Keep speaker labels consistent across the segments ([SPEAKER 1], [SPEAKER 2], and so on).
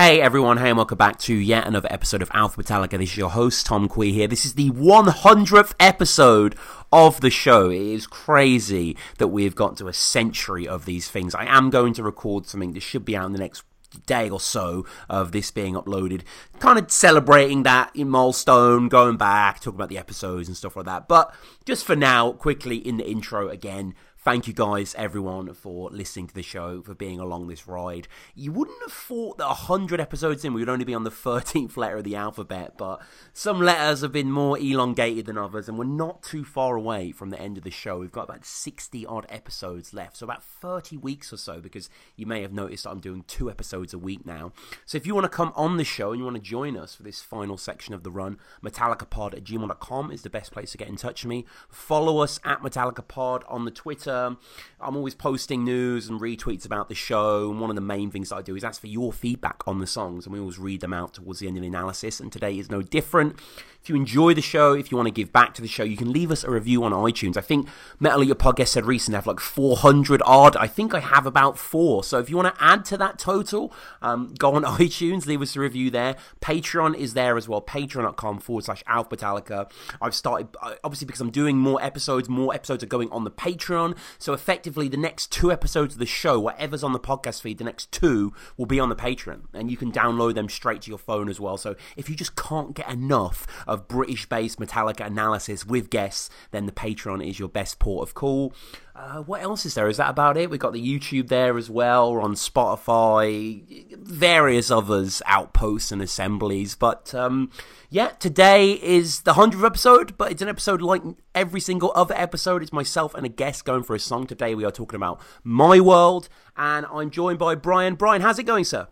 [SPEAKER 1] Hey everyone, hey and welcome back to yet another episode of Alpha Metallica. This is your host, Tom Quee here. This is the 100th episode of the show. It is crazy that we've got to a century of these things. I am going to record something that should be out in the next day or so of this being uploaded, kind of celebrating that milestone, going back, talking about the episodes and stuff like that. But just for now, quickly in the intro again, thank you guys, everyone, for listening to the show, for being along this ride. You wouldn't have thought that 100 episodes in, we would only be on the 13th letter of the alphabet, but some letters have been more elongated than others, and we're not too far away from the end of the show. We've got about 60 odd episodes left, so about 30 weeks or so, because you may have noticed I'm doing two episodes a week now. So if you want to come on the show and you want to join us for this final section of the run, metallicapod at gmail.com is the best place to get in touch with me. Follow us at metallicapod on the Twitter. I'm always posting news and retweets about the show, and one of the main things I do is ask for your feedback on the songs, and we always read them out towards the end of the analysis, and today is no different. If you enjoy the show, if you want to give back to the show, you can leave us a review on iTunes. I think Metal Your Podcast said recently have like 400 odd. I think I have about four. So if you want to add to that total, um, go on iTunes, leave us a review there. Patreon is there as well. Patreon.com forward slash Alpha Metallica. I've started, obviously, because I'm doing more episodes, more episodes are going on the Patreon. So effectively, the next two episodes of the show, whatever's on the podcast feed, the next two will be on the Patreon. And you can download them straight to your phone as well. So if you just can't get enough of British based Metallica analysis with guests, then the Patreon is your best port of call. Uh, what else is there? Is that about it? We've got the YouTube there as well. On Spotify, various others, outposts and assemblies. But um, yeah, today is the 100th episode, but it's an episode like every single other episode. It's myself and a guest going for a song. Today we are talking about My World, and I'm joined by Brian. Brian, how's it going, sir?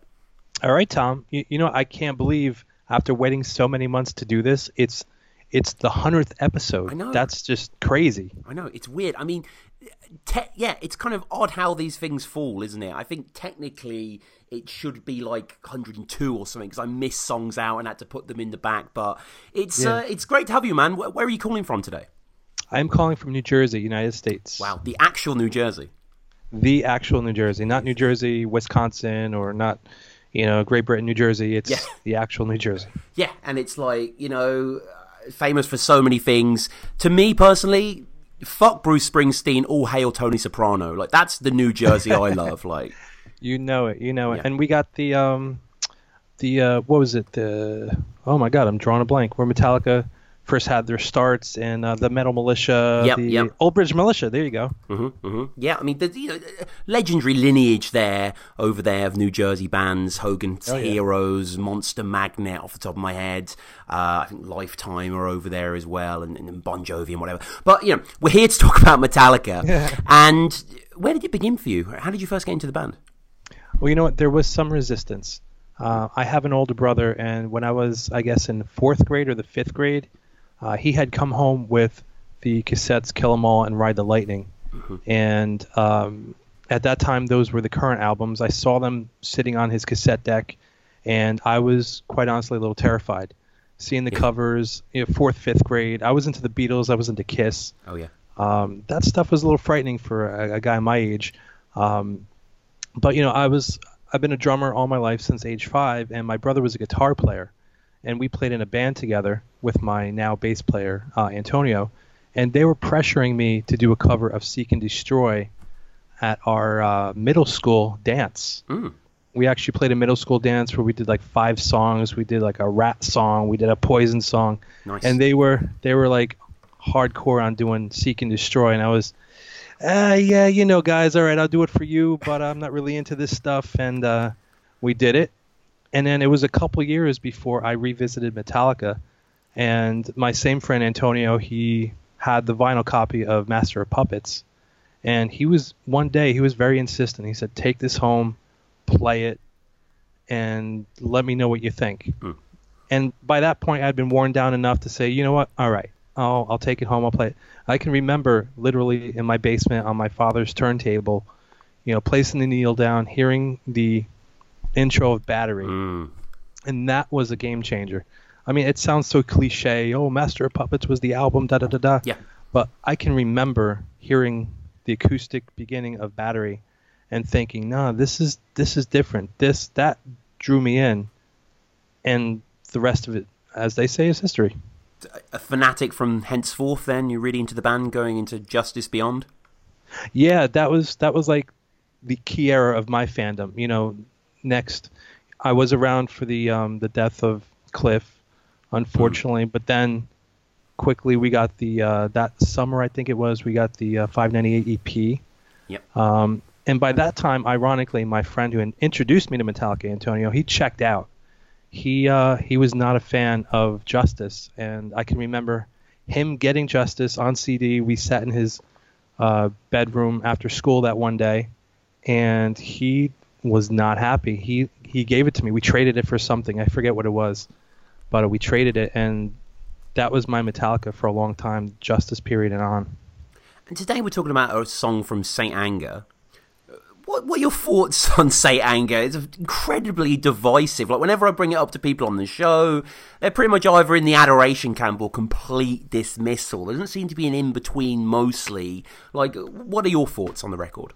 [SPEAKER 2] All right, Tom. You, you know, I can't believe after waiting so many months to do this, it's it's the hundredth episode.
[SPEAKER 1] I know.
[SPEAKER 2] That's just crazy.
[SPEAKER 1] I know. It's weird. I mean, te- yeah, it's kind of odd how these things fall, isn't it? I think technically it should be like 102 or something because I missed songs out and had to put them in the back. But it's
[SPEAKER 2] Yeah.
[SPEAKER 1] uh, it's great to have you, man. Where, where are you calling from today?
[SPEAKER 2] I'm calling from New Jersey, United States.
[SPEAKER 1] Wow, the actual New Jersey.
[SPEAKER 2] The actual New Jersey, not New Jersey, Wisconsin, or not, you know, Great Britain, New Jersey. It's
[SPEAKER 1] Yeah.
[SPEAKER 2] the actual New Jersey.
[SPEAKER 1] Yeah, and it's like you know, famous for so many things. To me personally, fuck Bruce Springsteen, all hail Tony Soprano. Like that's the New Jersey I love. Like
[SPEAKER 2] You know it. You know it.
[SPEAKER 1] Yeah.
[SPEAKER 2] And we got the um, the uh, what was it? The oh my God, I'm drawing a blank. Where Metallica first had their starts in uh, the Metal Militia,
[SPEAKER 1] Yep,
[SPEAKER 2] the
[SPEAKER 1] yep.
[SPEAKER 2] Old Bridge Militia. There you go.
[SPEAKER 1] hmm hmm Yeah, I mean, there's you know, legendary lineage there over there of New Jersey bands, Hogan's
[SPEAKER 2] Oh, yeah.
[SPEAKER 1] Heroes, Monster Magnet, off the top of my head. Uh, I think Lifetime are over there as well, and, and Bon Jovi and whatever. But you know, we're here to talk about Metallica. and where did it begin for you? How did you first get into the band?
[SPEAKER 2] Well, you know what? There was some resistance. Uh, I have an older brother, and when I was, I guess, in fourth grade or the fifth grade, uh, he had come home with the cassettes Kill 'Em All and Ride the Lightning. And um, at that time, those were the current albums. I saw them sitting on his cassette deck, and I was quite honestly a little terrified. Seeing the covers, you know, fourth, fifth grade, I was into the Beatles, I was into Kiss
[SPEAKER 1] Oh yeah,
[SPEAKER 2] um, that stuff was a little frightening for a, a guy my age. Um, but you know, I was I've been a drummer all my life since age five, and my brother was a guitar player, and we played in a band together with my now bass player uh, Antonio, and they were pressuring me to do a cover of "Seek and Destroy" at our uh, middle school dance.
[SPEAKER 1] Mm.
[SPEAKER 2] We actually played a middle school dance where we did like five songs. We did like a rat song, we did a poison song,
[SPEAKER 1] nice.
[SPEAKER 2] and they were they were like hardcore on doing seek and destroy and i was uh, yeah you know guys all right i'll do it for you but i'm not really into this stuff and uh, we did it and then it was a couple years before i revisited metallica and my same friend antonio he had the vinyl copy of master of puppets and he was one day he was very insistent. He said take this home play it and let me know what you think.
[SPEAKER 1] Mm.
[SPEAKER 2] and by that point i'd been worn down enough to say you know what? All right I'll, I'll take it home i'll play it. I can remember literally in my basement on my father's turntable you know placing the needle down hearing the intro of battery
[SPEAKER 1] Mm.
[SPEAKER 2] and that was a game changer i mean it sounds so cliche oh master of puppets was the album da da da da
[SPEAKER 1] Yeah.
[SPEAKER 2] but i can remember hearing the acoustic beginning of battery and thinking no this is this is different this that drew me in, and the rest of it, as they say, is history.
[SPEAKER 1] A fanatic from henceforth. Then you're really into the band, going into Justice Beyond.
[SPEAKER 2] Yeah, that was that was like the key era of my fandom. You know, next, I was around for the um, the death of Cliff, unfortunately, mm. but then quickly we got the uh, that summer I think it was we got the uh, 598 EP.
[SPEAKER 1] Yep.
[SPEAKER 2] Um, and by that time, ironically, my friend who introduced me to Metallica, Antonio, he checked out. He uh, he was not a fan of Justice, and I can remember him getting Justice on CD. We sat in his uh, bedroom after school that one day, and he was not happy. He he gave it to me. We traded it for something. I forget what it was, but we traded it, and that was my Metallica for a long time, Justice period and on.
[SPEAKER 1] And today we're talking about a song from Saint Anger. What, what are your thoughts on Saint Anger? It's incredibly divisive. Like whenever I bring it up to people on the show, they're pretty much either in the adoration camp or complete dismissal. There doesn't seem to be an in between mostly. Like, what are your thoughts on the record?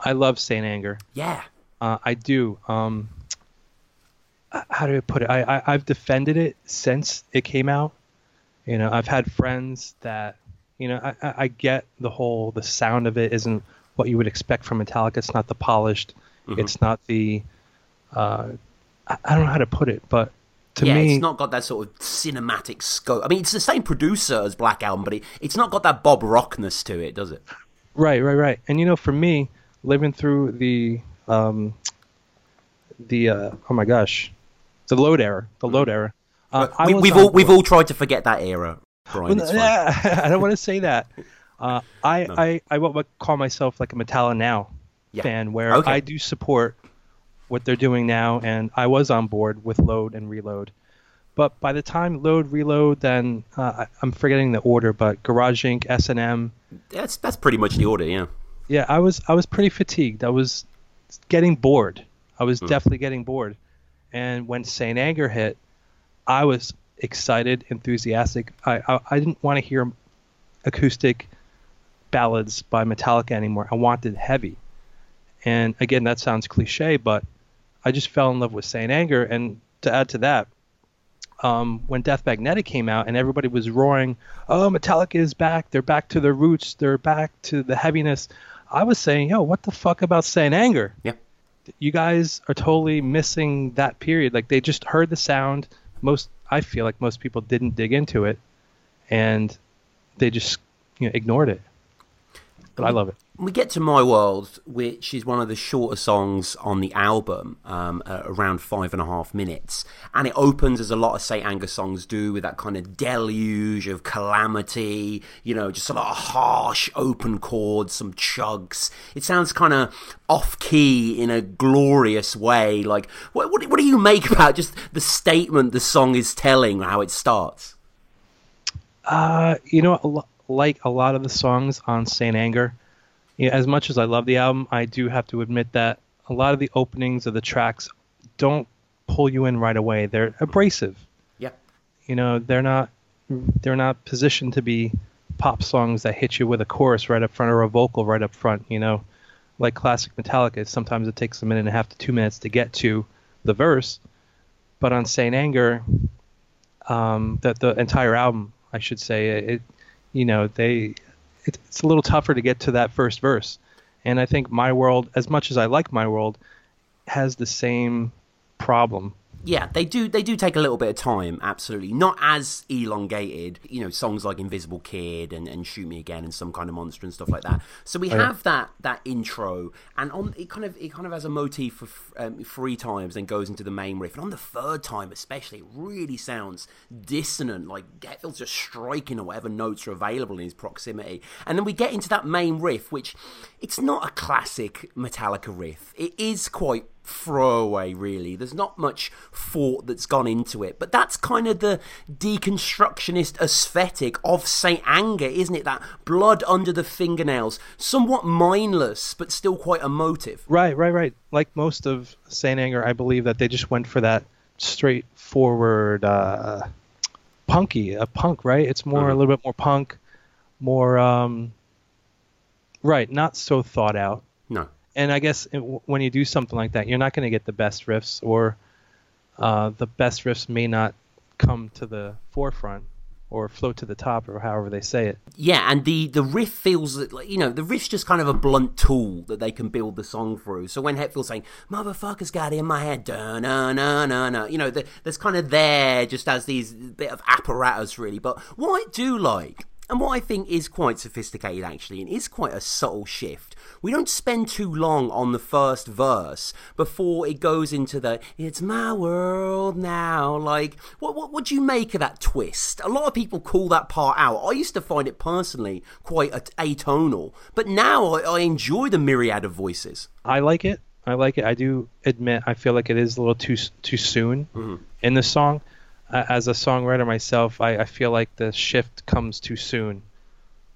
[SPEAKER 2] I love Saint Anger.
[SPEAKER 1] Yeah,
[SPEAKER 2] uh, I do. Um, how do I put it? I, I I've defended it since it came out. You know, I've had friends that, you know, I, I get the whole the sound of it isn't what you would expect from Metallica. It's not the polished. Mm-hmm. It's not the. Uh, I, I don't know how to put it, but to
[SPEAKER 1] yeah,
[SPEAKER 2] me,
[SPEAKER 1] it's not got that sort of cinematic scope. I mean, it's the same producer as Black Album, but it, it's not got that Bob Rockness to it, does it?
[SPEAKER 2] Right, right, right. And you know, for me, living through the um, the uh, oh my gosh, the Load era, the Load era.
[SPEAKER 1] Uh, we, have all we've all tried to forget that era, Brian. Well,
[SPEAKER 2] yeah, I don't want to say that. Uh, I, no. I I would call myself like a Metallica now yeah. fan, where okay. I do support what they're doing now, and I was on board with Load and Reload. But by the time Load Reload, then uh, I'm forgetting the order, but Garage Inc, S and M.
[SPEAKER 1] That's that's pretty much the order, yeah.
[SPEAKER 2] Yeah, I was I was pretty fatigued. I was getting bored. I was mm. definitely getting bored. And when Saint Anger hit, I was excited, enthusiastic. I I, I didn't want to hear acoustic ballads by Metallica anymore. I wanted heavy. And again, that sounds cliche, but I just fell in love with Saint Anger. And to add to that, um, when Death Magnetic came out and everybody was roaring, "Oh, Metallica is back! They're back to their roots! They're back to the heaviness." I was saying, "Yo, what the fuck about Saint Anger?"
[SPEAKER 1] Yeah.
[SPEAKER 2] You guys are totally missing that period. Like they just heard the sound. Most I feel like most people didn't dig into it, and they just you know, ignored it. But I love it
[SPEAKER 1] we get to My World, which is one of the shorter songs on the album, um, uh, around five and a half minutes. And it opens as a lot of St. Anger songs do with that kind of deluge of calamity, you know, just a lot of harsh open chords, some chugs. It sounds kind of off key in a glorious way. Like, what, what, what do you make about just the statement the song is telling, how it starts?
[SPEAKER 2] Uh, you know, like a lot of the songs on St. Anger, you know, as much as I love the album, I do have to admit that a lot of the openings of the tracks don't pull you in right away. They're abrasive.
[SPEAKER 1] Yeah.
[SPEAKER 2] You know, they're not they're not positioned to be pop songs that hit you with a chorus right up front or a vocal right up front, you know. Like classic Metallica, sometimes it takes a minute and a half to 2 minutes to get to the verse. But on Saint Anger, um, that the entire album, I should say, it, you know, they it's a little tougher to get to that first verse. And I think My World, as much as I like My World, has the same problem
[SPEAKER 1] yeah, they do. They do take a little bit of time. Absolutely, not as elongated. You know, songs like "Invisible Kid" and, and "Shoot Me Again" and "Some Kind of Monster" and stuff like that. So we oh, have that that intro, and on it kind of it kind of has a motif for um, three times, then goes into the main riff. And on the third time, especially, it really sounds dissonant, like Hetfield's just striking or whatever notes are available in his proximity. And then we get into that main riff, which it's not a classic Metallica riff. It is quite throwaway, really. There's not much thought that's gone into it, but that's kind of the deconstructionist aesthetic of Saint Anger, isn't it? That blood under the fingernails, somewhat mindless, but still quite emotive.
[SPEAKER 2] Right, right, right. Like most of Saint Anger, I believe that they just went for that straightforward, uh, punky, a punk, right? It's more mm-hmm. a little bit more punk, more, um, right, not so thought out.
[SPEAKER 1] No
[SPEAKER 2] and I guess it, when you do something like that, you're not going to get the best riffs or uh, the best riffs may not come to the forefront or float to the top or however they say it.
[SPEAKER 1] Yeah, and the the riff feels like you know the riff's just kind of a blunt tool that they can build the song through. So when Hetfield's saying "motherfuckers got in my head," na na na na, you know, the, there's kind of there just as these bit of apparatus really. But what I do like and what I think is quite sophisticated actually, and is quite a subtle shift. We don't spend too long on the first verse before it goes into the "It's my world now." Like, what what would you make of that twist? A lot of people call that part out. I used to find it personally quite atonal, but now I, I enjoy the myriad of voices.
[SPEAKER 2] I like it. I like it. I do admit I feel like it is a little too too soon mm-hmm. in the song as a songwriter myself, I, I feel like the shift comes too soon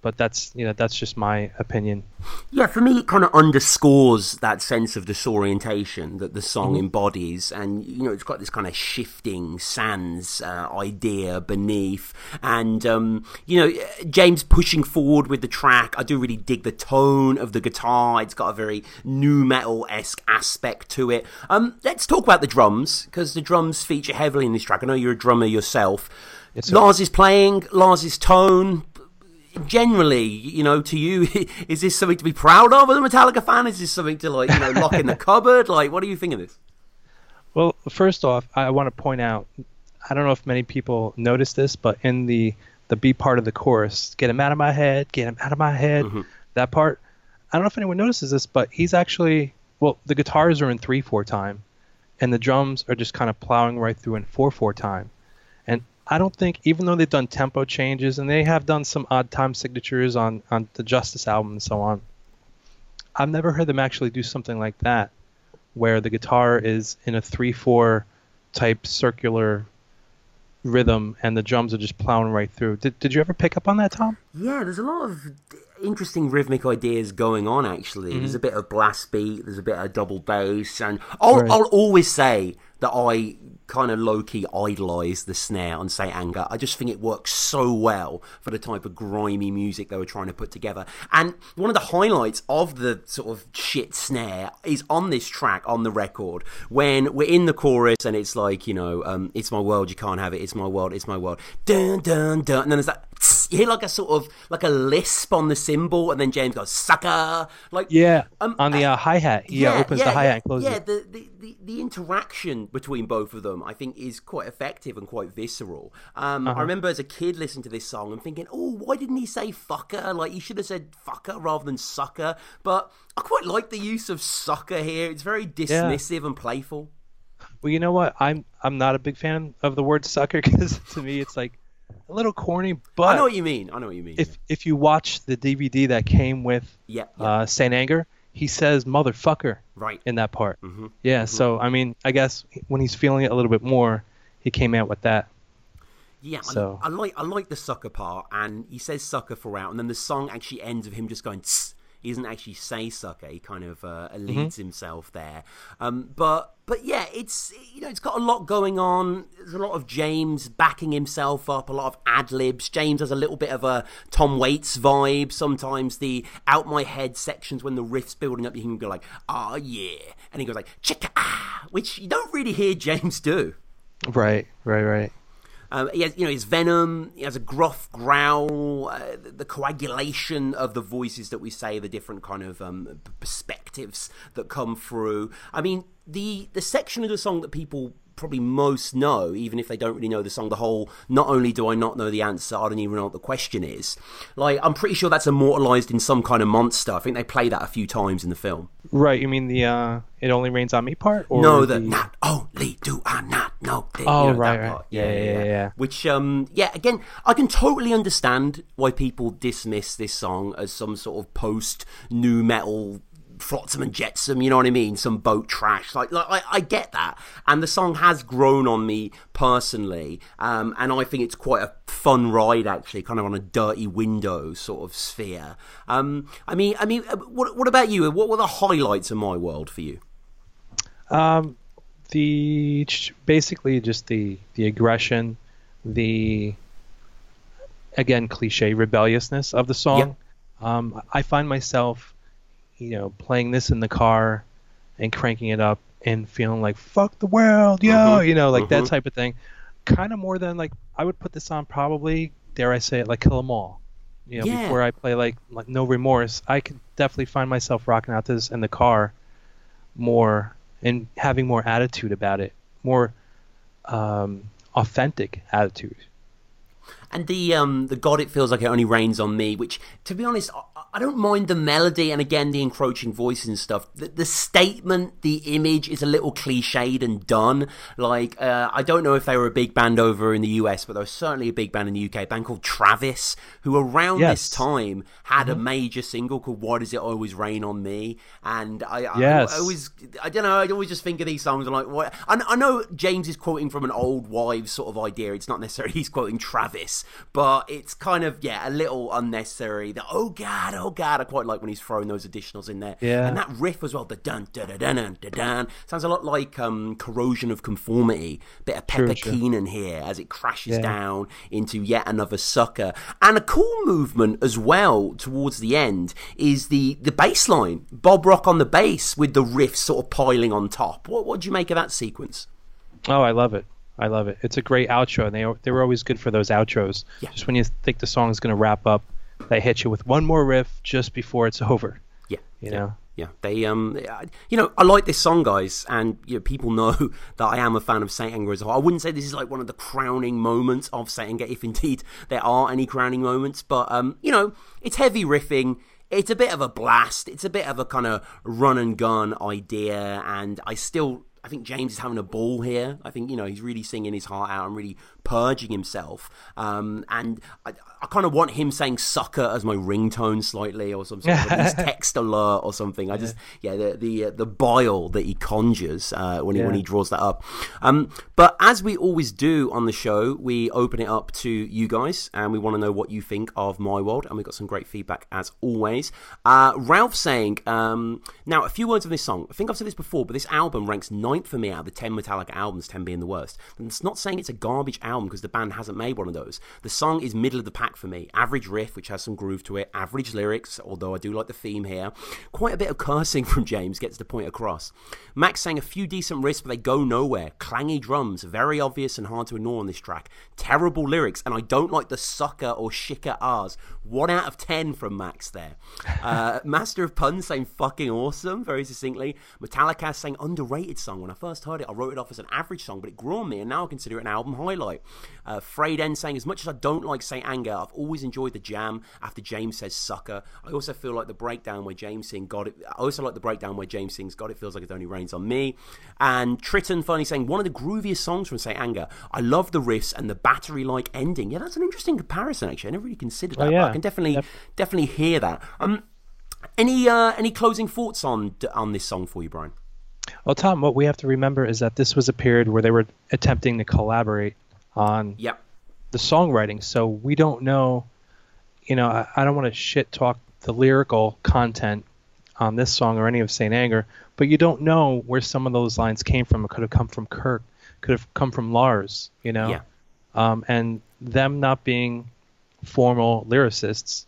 [SPEAKER 2] but that's you know that's just my opinion.
[SPEAKER 1] Yeah, for me, it kind of underscores that sense of disorientation that the song mm-hmm. embodies, and you know, it's got this kind of shifting sands uh, idea beneath, and um, you know, James pushing forward with the track. I do really dig the tone of the guitar. It's got a very nu metal esque aspect to it. Um, let's talk about the drums because the drums feature heavily in this track. I know you're a drummer yourself. It's Lars is playing, Lars's tone, generally, you know, to you, is this something to be proud of as a Metallica fan? Is this something to like, you know, lock in the cupboard? Like, what do you think of this?
[SPEAKER 2] Well, first off, I want to point out, I don't know if many people notice this, but in the the B part of the chorus, "Get him out of my head, get him out of my head," mm-hmm. that part, I don't know if anyone notices this, but he's actually well, the guitars are in three four time, and the drums are just kind of plowing right through in four four time. I don't think, even though they've done tempo changes and they have done some odd time signatures on, on the Justice album and so on, I've never heard them actually do something like that, where the guitar is in a 3 4 type circular rhythm and the drums are just plowing right through. Did, did you ever pick up on that, Tom?
[SPEAKER 1] Yeah, there's a lot of interesting rhythmic ideas going on actually. Mm-hmm. There's a bit of blast beat, there's a bit of double bass, and I'll, right. I'll always say that I kind of low key idolize the snare on Saint Anger. I just think it works so well for the type of grimy music they were trying to put together. And one of the highlights of the sort of shit snare is on this track on the record when we're in the chorus and it's like, you know, um, it's my world, you can't have it, it's my world, it's my world. Dun dun dun and then there's that you hear like a sort of like a lisp on the cymbal, and then James goes sucker, like
[SPEAKER 2] yeah, um, on the uh, hi hat. He uh, yeah, opens
[SPEAKER 1] yeah,
[SPEAKER 2] the hi hat
[SPEAKER 1] and
[SPEAKER 2] closes.
[SPEAKER 1] Yeah, the, the, the, the, interaction between both of them, I think, is quite effective and quite visceral. Um, uh-huh. I remember as a kid listening to this song and thinking, oh, why didn't he say fucker? Like he should have said fucker rather than sucker. But I quite like the use of sucker here. It's very dismissive yeah. and playful.
[SPEAKER 2] Well, you know what? I'm I'm not a big fan of the word sucker because to me it's like a little corny, but
[SPEAKER 1] I know what you mean. I know what you mean.
[SPEAKER 2] If if you watch the DVD that came with
[SPEAKER 1] yeah,
[SPEAKER 2] yeah. Uh, Saint Anger, he says motherfucker
[SPEAKER 1] right
[SPEAKER 2] in that part.
[SPEAKER 1] Mm-hmm.
[SPEAKER 2] Yeah,
[SPEAKER 1] mm-hmm.
[SPEAKER 2] so I mean, I guess when he's feeling it a little bit more, he came out with that.
[SPEAKER 1] Yeah, so. I, I like I like the sucker part, and he says sucker throughout, and then the song actually ends with him just going. Tss, he doesn't actually say sucker. He kind of uh, leads mm-hmm. himself there. Um, but but yeah, it's you know it's got a lot going on. There's a lot of James backing himself up, a lot of ad libs. James has a little bit of a Tom Waits vibe. Sometimes the out my head sections when the riff's building up, you can go like, oh yeah, and he goes like chicka ah, which you don't really hear James do.
[SPEAKER 2] Right, right, right.
[SPEAKER 1] Um, he has, you know, his venom. He has a gruff growl. Uh, the, coagulation of the voices that we say, the different kind of um, perspectives that come through. I mean, the the section of the song that people probably most know, even if they don't really know the song, the whole not only do I not know the answer, I don't even know what the question is. Like, I'm pretty sure that's immortalized in some kind of monster. I think they play that a few times in the film.
[SPEAKER 2] Right, you mean the uh, It Only Rains on Me part?
[SPEAKER 1] Or no, the, the not only do I not know.
[SPEAKER 2] The, oh, you know, right, right. Yeah yeah, yeah, yeah, yeah.
[SPEAKER 1] Which, um, yeah, again, I can totally understand why people dismiss this song as some sort of post nu metal flotsam and jetsam, you know what I mean? Some boat trash. Like, like I, I get that. And the song has grown on me personally. Um, and I think it's quite a fun ride, actually, kind of on a dirty window sort of sphere. Um, I mean, I mean, uh, what, what about you? What were the highlights of my world for you?
[SPEAKER 2] Um, the basically just the the aggression, the again cliche rebelliousness of the song. Yep. Um, I find myself you know, playing this in the car and cranking it up and feeling like fuck the world, yo,
[SPEAKER 1] Mhm.
[SPEAKER 2] you know, like
[SPEAKER 1] Mhm.
[SPEAKER 2] that type of thing. Kind of more than like I would put this on probably, dare I say it, like Kill 'Em All. You know,
[SPEAKER 1] Yeah.
[SPEAKER 2] before I play like like No Remorse, I could definitely find myself rocking out to this in the car more and having more attitude about it, more um, authentic attitude.
[SPEAKER 1] And the um the God it feels like it only rains on me, which to be honest, I, I don't mind the melody and again the encroaching voice and stuff. The, the statement, the image is a little cliched and done. Like uh, I don't know if they were a big band over in the US, but they were certainly a big band in the UK. A band called Travis, who around
[SPEAKER 2] Yes.
[SPEAKER 1] this time had a major single called "Why Does It Always Rain on Me?" And I, I,
[SPEAKER 2] Yes.
[SPEAKER 1] I always I don't know. I always just think of these songs and like what. I, I know James is quoting from an old wives sort of idea. It's not necessarily he's quoting Travis, but it's kind of yeah a little unnecessary. That oh god, oh god. I quite like when he's throwing those additionals in there.
[SPEAKER 2] Yeah.
[SPEAKER 1] and that riff as well. The dun dun dun dun dun dun, dun sounds a lot like um, corrosion of conformity. Bit of Pepper
[SPEAKER 2] True, true.
[SPEAKER 1] Keenan here as it crashes
[SPEAKER 2] Yeah.
[SPEAKER 1] down into yet another sucker. And a cool movement as well towards the end is the the bass line. Bob Rock on the bass with the riff sort of piling on top. What what do you make of that sequence?
[SPEAKER 2] Oh, I love it. I love it. It's a great outro, and they they were always good for those outros.
[SPEAKER 1] Yeah.
[SPEAKER 2] Just when you think the song's going to wrap up, they hit you with one more riff just before it's over.
[SPEAKER 1] Yeah,
[SPEAKER 2] You
[SPEAKER 1] yeah.
[SPEAKER 2] know.
[SPEAKER 1] Yeah, they um, you know, I like this song, guys, and you know, people know that I am a fan of Saint Anger as well. I wouldn't say this is like one of the crowning moments of Saint Anger, if indeed there are any crowning moments. But um, you know, it's heavy riffing. It's a bit of a blast. It's a bit of a kind of run and gun idea, and I still. I think James is having a ball here. I think you know he's really singing his heart out and really purging himself. Um, and I, I kind of want him saying "sucker" as my ringtone slightly, or some sort of text alert or something. I just yeah the the uh, the bile that he conjures uh, when he when he draws that up. Um, but as we always do on the show, we open it up to you guys, and we want to know what you think of My World, and we got some great feedback as always. Uh, Ralph saying um, now a few words of this song. I think I've said this before, but this album ranks ninth for me out of the ten Metallica albums, ten being the worst. And it's not saying it's a garbage album because the band hasn't made one of those. The song is middle of the pack for me. Average riff, which has some groove to it. Average lyrics, although I do like the theme here. Quite a bit of cursing from James gets the point across. Max sang a few decent riffs, but they go nowhere. Clangy drums, very obvious and hard to ignore on this track. Terrible lyrics, and I don't like the sucker or shicker R's. One out of ten from Max there. Uh, Master of Puns saying fucking awesome, very succinctly. Metallica saying underrated song. When I first heard it, I wrote it off as an average song, but it grew on me, and now I consider it an album highlight. Uh, Freyden saying, as much as I don't like Saint Anger, I've always enjoyed the jam after James says sucker. I also feel like the breakdown where James sings God. It, I also like the breakdown where James sings God. It feels like it only rains on me. And Triton finally saying one of the grooviest songs from Saint Anger. I love the riffs and the battery-like ending. Yeah, that's an interesting comparison. Actually, I never really considered that. but
[SPEAKER 2] yeah.
[SPEAKER 1] I can definitely
[SPEAKER 2] Yep.
[SPEAKER 1] definitely hear that. Um, any uh, any closing thoughts on on this song for you, Brian?
[SPEAKER 2] Well, Tom, what we have to remember is that this was a period where they were attempting to collaborate on
[SPEAKER 1] Yep.
[SPEAKER 2] the songwriting. So we don't know, you know, I, I don't want to shit talk the lyrical content on this song or any of Saint Anger, but you don't know where some of those lines came from. It could have come from Kirk, could have come from Lars, you know,
[SPEAKER 1] Yeah.
[SPEAKER 2] um, and them not being formal lyricists,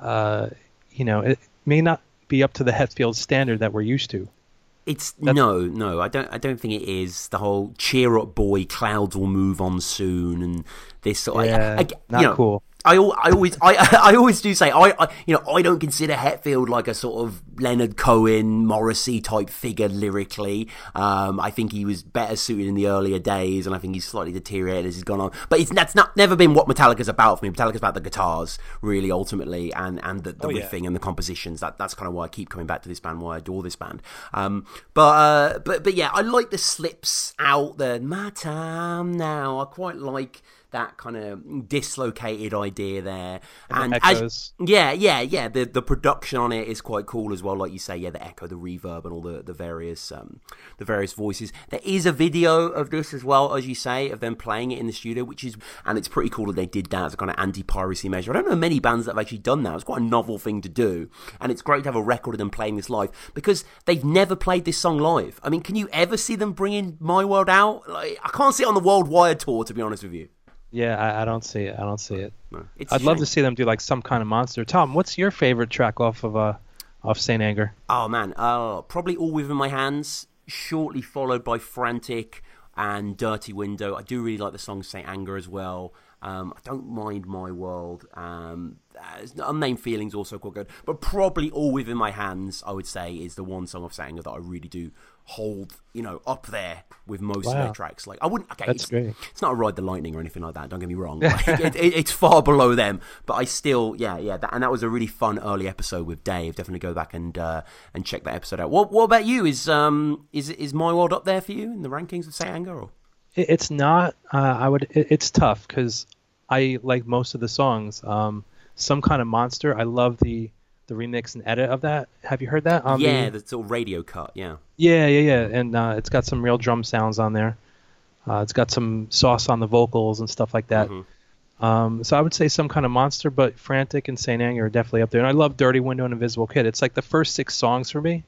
[SPEAKER 2] uh, you know, it may not be up to the Hetfield standard that we're used to.
[SPEAKER 1] It's no, no. I don't. I don't think it is the whole cheer up, boy. Clouds will move on soon, and this sort.
[SPEAKER 2] Yeah,
[SPEAKER 1] of, I, I,
[SPEAKER 2] not
[SPEAKER 1] know,
[SPEAKER 2] cool.
[SPEAKER 1] I, I always, I, I always do say, I, I, you know, I don't consider Hetfield like a sort of Leonard Cohen, Morrissey type figure lyrically. Um, I think he was better suited in the earlier days, and I think he's slightly deteriorated as he's gone on. But it's that's not never been what Metallica's about for me. Metallica's about the guitars, really, ultimately, and and the, the
[SPEAKER 2] Oh, yeah.
[SPEAKER 1] riffing and the compositions. That that's kind of why I keep coming back to this band, why I adore this band. Um, but uh, but but yeah, I like the slips out the my time now. I quite like that kind of dislocated idea there.
[SPEAKER 2] And
[SPEAKER 1] And,
[SPEAKER 2] the
[SPEAKER 1] as- yeah, yeah, yeah. The the production on it is quite cool as well. Like you say, yeah, the echo, the reverb, and all the the various um, the various voices. There is a video of this as well, as you say, of them playing it in the studio, which is and it's pretty cool that they did that as a kind of anti piracy measure. I don't know many bands that have actually done that. It's quite a novel thing to do, and it's great to have a record of them playing this live because they've never played this song live. I mean, can you ever see them bringing My World out? Like, I can't see it on the World WorldWired tour, to be honest with you.
[SPEAKER 2] Yeah, I, I don't see it. I don't see it.
[SPEAKER 1] No, it's a
[SPEAKER 2] I'd love to see them do like some kind of monster. Tom, what's your favorite track off of uh off Saint Anger?
[SPEAKER 1] Oh man, uh, probably all within my hands. shortly followed by Frantic and Dirty Window. I do really like the song Saint Anger as well. Um, I don't mind My World. Um, Unnamed Feelings also quite good, but probably All Within My Hands, I would say, is the one song of Saint Anger that I really do hold, you know, up there with most wow. of their tracks. Like I wouldn't. Okay,
[SPEAKER 2] That's
[SPEAKER 1] it's,
[SPEAKER 2] great.
[SPEAKER 1] It's not a Ride the Lightning or anything like that. Don't get me wrong. Like, it, it, it's far below them, but I still, yeah, yeah. That, and that was a really fun early episode with Dave. Definitely go back and uh, and check that episode out. What What about you? Is um is is My World up there for you in the rankings of Saint Anger? Or?
[SPEAKER 2] It's not. Uh, I would. it's tough because I like most of the songs. Um, some kind of monster. I love the the remix and edit of that. Have you heard that?
[SPEAKER 1] Um, yeah, the sort of radio cut. Yeah.
[SPEAKER 2] Yeah, yeah, yeah, and uh, it's got some real drum sounds on there. Uh, it's got some sauce on the vocals and stuff like that. Mm-hmm. Um, so I would say some kind of monster, but Frantic and Saint Anger are definitely up there. And I love Dirty Window and Invisible Kid. It's like the first six songs for me,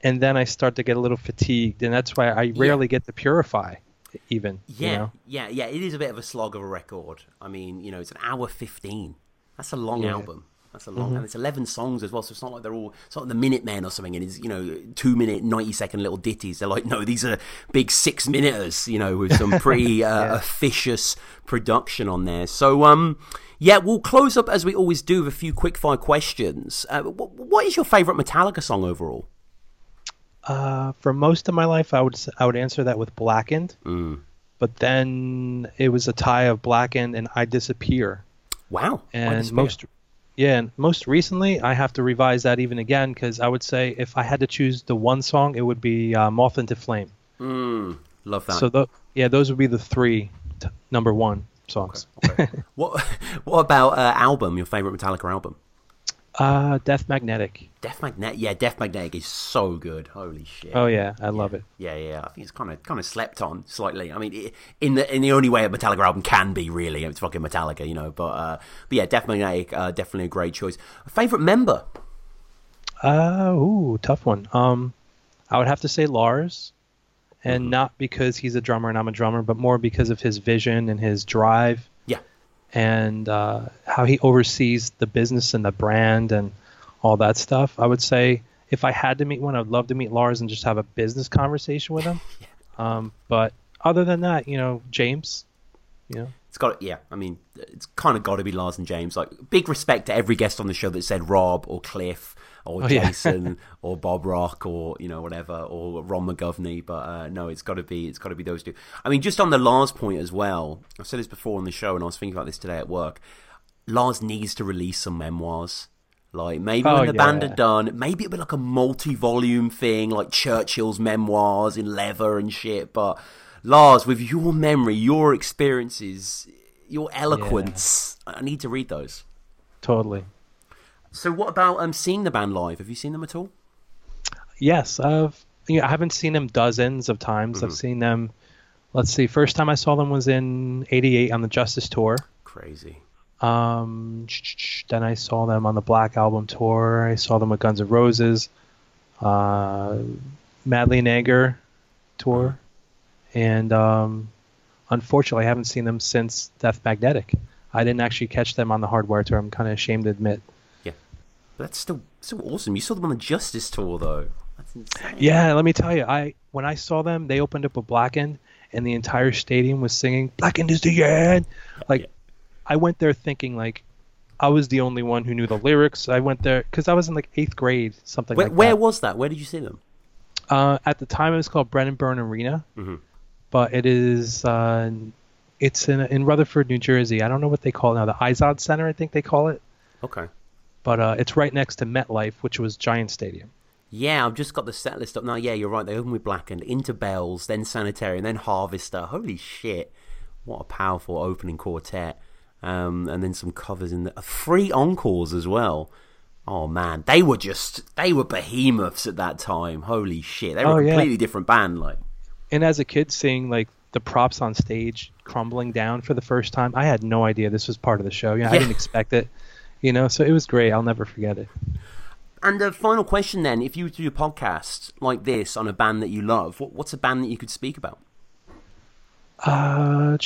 [SPEAKER 2] and then I start to get a little fatigued, and that's why I rarely yeah. get to Purify even.
[SPEAKER 1] Yeah,
[SPEAKER 2] you know?
[SPEAKER 1] yeah, yeah. It is a bit of a slog of a record. I mean, you know, it's an hour fifteen. That's a long yeah. album. That's a long, mm-hmm. and it's eleven songs as well. So it's not like they're all. Not like the Minutemen or something, and it's you know two minute, ninety second little ditties. They're like, no, these are big six minuters. You know, with some pretty uh, yeah. officious production on there. So um. Yeah, we'll close up as we always do with a few quick fire questions. Uh, what, what is your favorite Metallica song overall?
[SPEAKER 2] Uh, for most of my life, I would I would answer that with Blackened.
[SPEAKER 1] Mm.
[SPEAKER 2] But then it was a tie of Blackened and I Disappear.
[SPEAKER 1] Wow.
[SPEAKER 2] And most yeah, and most recently I have to revise that even again because I would say if I had to choose the one song, it would be uh, Moth into Flame.
[SPEAKER 1] Mm, love that.
[SPEAKER 2] So the, yeah, those would be the three t- number one songs.
[SPEAKER 1] Okay, okay. what what about uh, album? Your favorite Metallica album?
[SPEAKER 2] Uh, Death Magnetic.
[SPEAKER 1] Death Magnetic, yeah, Death Magnetic is so good. Holy shit!
[SPEAKER 2] Oh yeah, I
[SPEAKER 1] yeah.
[SPEAKER 2] love it.
[SPEAKER 1] Yeah, yeah, I think it's kind of kind of slept on slightly. I mean, in the in the only way a Metallica album can be, really, it's fucking Metallica, you know. But uh, but yeah, Death Magnetic, uh, definitely a great choice. Favorite member?
[SPEAKER 2] Uh, ooh, tough one. Um, I would have to say Lars, and mm-hmm. not because he's a drummer and I'm a drummer, but more because of his vision and his drive and uh, how he oversees the business and the brand and all that stuff. I would say if I had to meet one, I'd love to meet Lars and just have a business conversation with him. um, but other than that, you know, James, you know.
[SPEAKER 1] It's got yeah. I mean, it's kind of got to be Lars and James. Like big respect to every guest on the show that said Rob or Cliff or oh, Jason yeah. or Bob Rock or you know whatever or Ron McGovney. But uh, no, it's got to be it's got to be those two. I mean, just on the Lars point as well. I've said this before on the show, and I was thinking about this today at work. Lars needs to release some memoirs. Like maybe oh, when the yeah. band are done, maybe it'll be like a multi-volume thing, like Churchill's memoirs in leather and shit. But Lars, with your memory, your experiences, your eloquence, yeah. I need to read those.
[SPEAKER 2] Totally.
[SPEAKER 1] So, what about um, seeing the band live? Have you seen them at all?
[SPEAKER 2] Yes, I've. You know, I haven't seen them dozens of times. Mm-hmm. I've seen them. Let's see. First time I saw them was in '88 on the Justice tour.
[SPEAKER 1] Crazy.
[SPEAKER 2] Um, then I saw them on the Black Album tour. I saw them with Guns N' Roses, uh, Madly Anger tour. And um, unfortunately, I haven't seen them since Death Magnetic. I didn't actually catch them on the Hardwire tour. I'm kind of ashamed to admit.
[SPEAKER 1] But that's still so awesome. You saw them on the Justice tour though. That's insane.
[SPEAKER 2] Yeah, let me tell you, I when I saw them, they opened up with Blackened, and the entire stadium was singing "Blackened is the end." Like, yeah. I went there thinking like I was the only one who knew the lyrics. I went there because I was in like eighth grade, something
[SPEAKER 1] where,
[SPEAKER 2] like
[SPEAKER 1] where
[SPEAKER 2] that.
[SPEAKER 1] Where was that? Where did you see them?
[SPEAKER 2] Uh, at the time, it was called Brendan Byrne Arena,
[SPEAKER 1] mm-hmm.
[SPEAKER 2] But it is uh, it's in in Rutherford, New Jersey. I don't know what they call it now. The Izod Center, I think they call it.
[SPEAKER 1] Okay
[SPEAKER 2] but uh, it's right next to MetLife, which was Giant Stadium.
[SPEAKER 1] Yeah, I've just got the set list up now. Yeah, you're right. They open with Blackened, into Bells, then Sanitarium, then Harvester. Holy shit! What a powerful opening quartet. Um, and then some covers in the three encores as well. Oh man, they were just they were behemoths at that time. Holy shit, they were oh, a completely yeah. different band. Like,
[SPEAKER 2] and as a kid, seeing like the props on stage crumbling down for the first time, I had no idea this was part of the show. You know, yeah. I didn't expect it you know so it was great. I'll never forget it.
[SPEAKER 1] And a final question then if you do a podcast like this on a band that you love what, what's a band that you could speak about?
[SPEAKER 2] Uh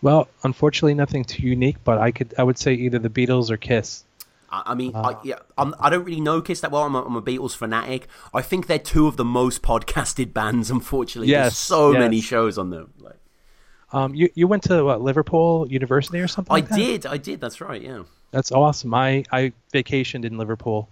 [SPEAKER 2] well unfortunately nothing too unique but i could i would say either the beatles or kiss
[SPEAKER 1] I, mean, I, yeah, I'm, I do not really know Kiss that well. I'm a, I'm a Beatles fanatic. I think they're two of the most podcasted bands. Unfortunately,
[SPEAKER 2] Yes,
[SPEAKER 1] there's so
[SPEAKER 2] yes.
[SPEAKER 1] many shows on them. Like,
[SPEAKER 2] Um, you you went to what, Liverpool University or something?
[SPEAKER 1] I
[SPEAKER 2] like
[SPEAKER 1] did, I did. That's right. Yeah.
[SPEAKER 2] That's awesome. I, I vacationed in Liverpool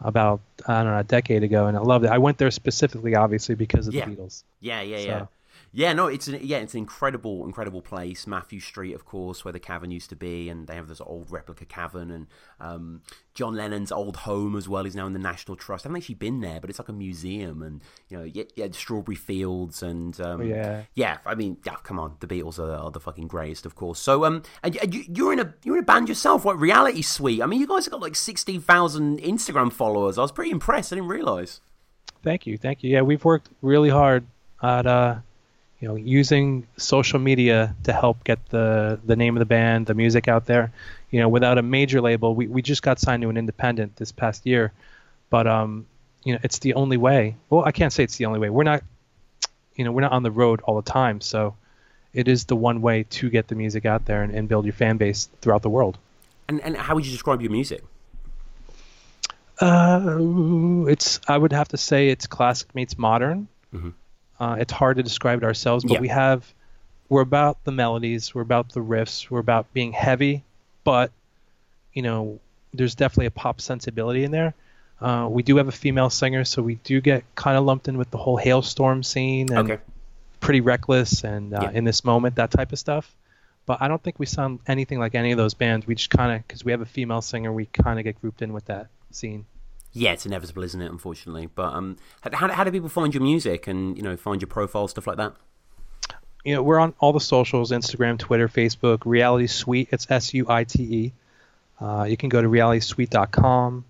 [SPEAKER 2] about I don't know a decade ago, and I loved it. I went there specifically, obviously, because of
[SPEAKER 1] Yeah.
[SPEAKER 2] the Beatles.
[SPEAKER 1] Yeah, yeah,
[SPEAKER 2] So-
[SPEAKER 1] yeah. Yeah, no, it's an yeah, it's an incredible, incredible place. Mathew Street, of course, where the cavern used to be, and they have this old replica cavern. And um, John Lennon's old home as well is now in the National Trust. I haven't actually been there, but it's like a museum, and you know, yeah, yeah strawberry fields, and um,
[SPEAKER 2] Oh, yeah.
[SPEAKER 1] yeah. I mean, yeah, come on, the Beatles are, are the fucking greatest, of course. So, um, and, you, you're in a you're in a band yourself, what Reality Suite? I mean, you guys have got like sixteen thousand Instagram followers. I was pretty impressed. I didn't realize.
[SPEAKER 2] Thank you, thank you. Yeah, we've worked really hard at uh, you know using social media to help get the the name of the band, the music out there. You know, without a major label, we we just got signed to an independent this past year, but um, you know, it's the only way. Well, I can't say it's the only way. We're not, you know, we're not on the road all the time, so it is the one way to get the music out there and, and build your fan base throughout the world.
[SPEAKER 1] And and how would you describe your music?
[SPEAKER 2] Uh, it's I would have to say it's classic meets modern.
[SPEAKER 1] Mhm.
[SPEAKER 2] Uh, it's hard to describe it ourselves, but
[SPEAKER 1] Yeah.
[SPEAKER 2] we have we're about the melodies, we're about the riffs, we're about being heavy, but you know there's definitely a pop sensibility in there. Uh, we do have a female singer, so we do get kind of lumped in with the whole Halestorm scene and
[SPEAKER 1] Okay.
[SPEAKER 2] pretty reckless and uh,
[SPEAKER 1] Yeah.
[SPEAKER 2] in this moment that type of stuff. But I don't think we sound anything like any of those bands. We just kind of because we have a female singer, we kind of get grouped in with that scene.
[SPEAKER 1] Yeah, it's inevitable, isn't it? Unfortunately, but um, how, how do people find your music and you know find your profile stuff like that?
[SPEAKER 2] you know, we're on all the socials Instagram, Twitter, Facebook, Reality Suite. It's S U I T E. Uh, you can go to realitysuite.com.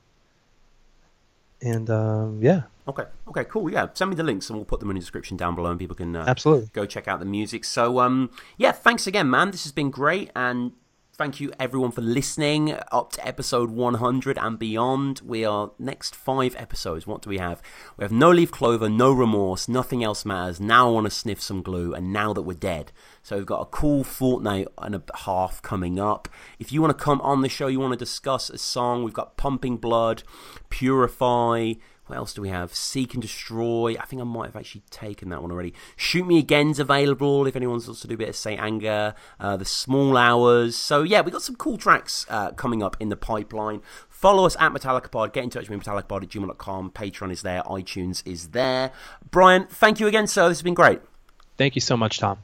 [SPEAKER 2] And um, yeah,
[SPEAKER 1] Okay, okay, cool. Yeah, send me the links and we'll put them in the description down below, and people can uh,
[SPEAKER 2] absolutely.
[SPEAKER 1] go check out the music. So, um, yeah, thanks again, man. This has been great, and thank you everyone for listening up to episode 100 and beyond. We are next five episodes. What do we have? We have no leaf clover, no remorse, nothing else matters. Now I want to sniff some glue, and now that we're dead. So we've got a cool fortnight and a half coming up. If you want to come on the show, you want to discuss a song, we've got Pumping Blood, Purify. What else do we have? Seek and Destroy. I think I might have actually taken that one already. Shoot Me Again's available if anyone wants to do a bit of Saint Anger. Uh, the Small Hours. So yeah, we got some cool tracks uh, coming up in the pipeline. Follow us at Metallica Pod. Get in touch with me, metallicapod at gmail.com. Patreon is there. iTunes is there. Brian, thank you again, sir. This has been great.
[SPEAKER 2] Thank you so much, Tom.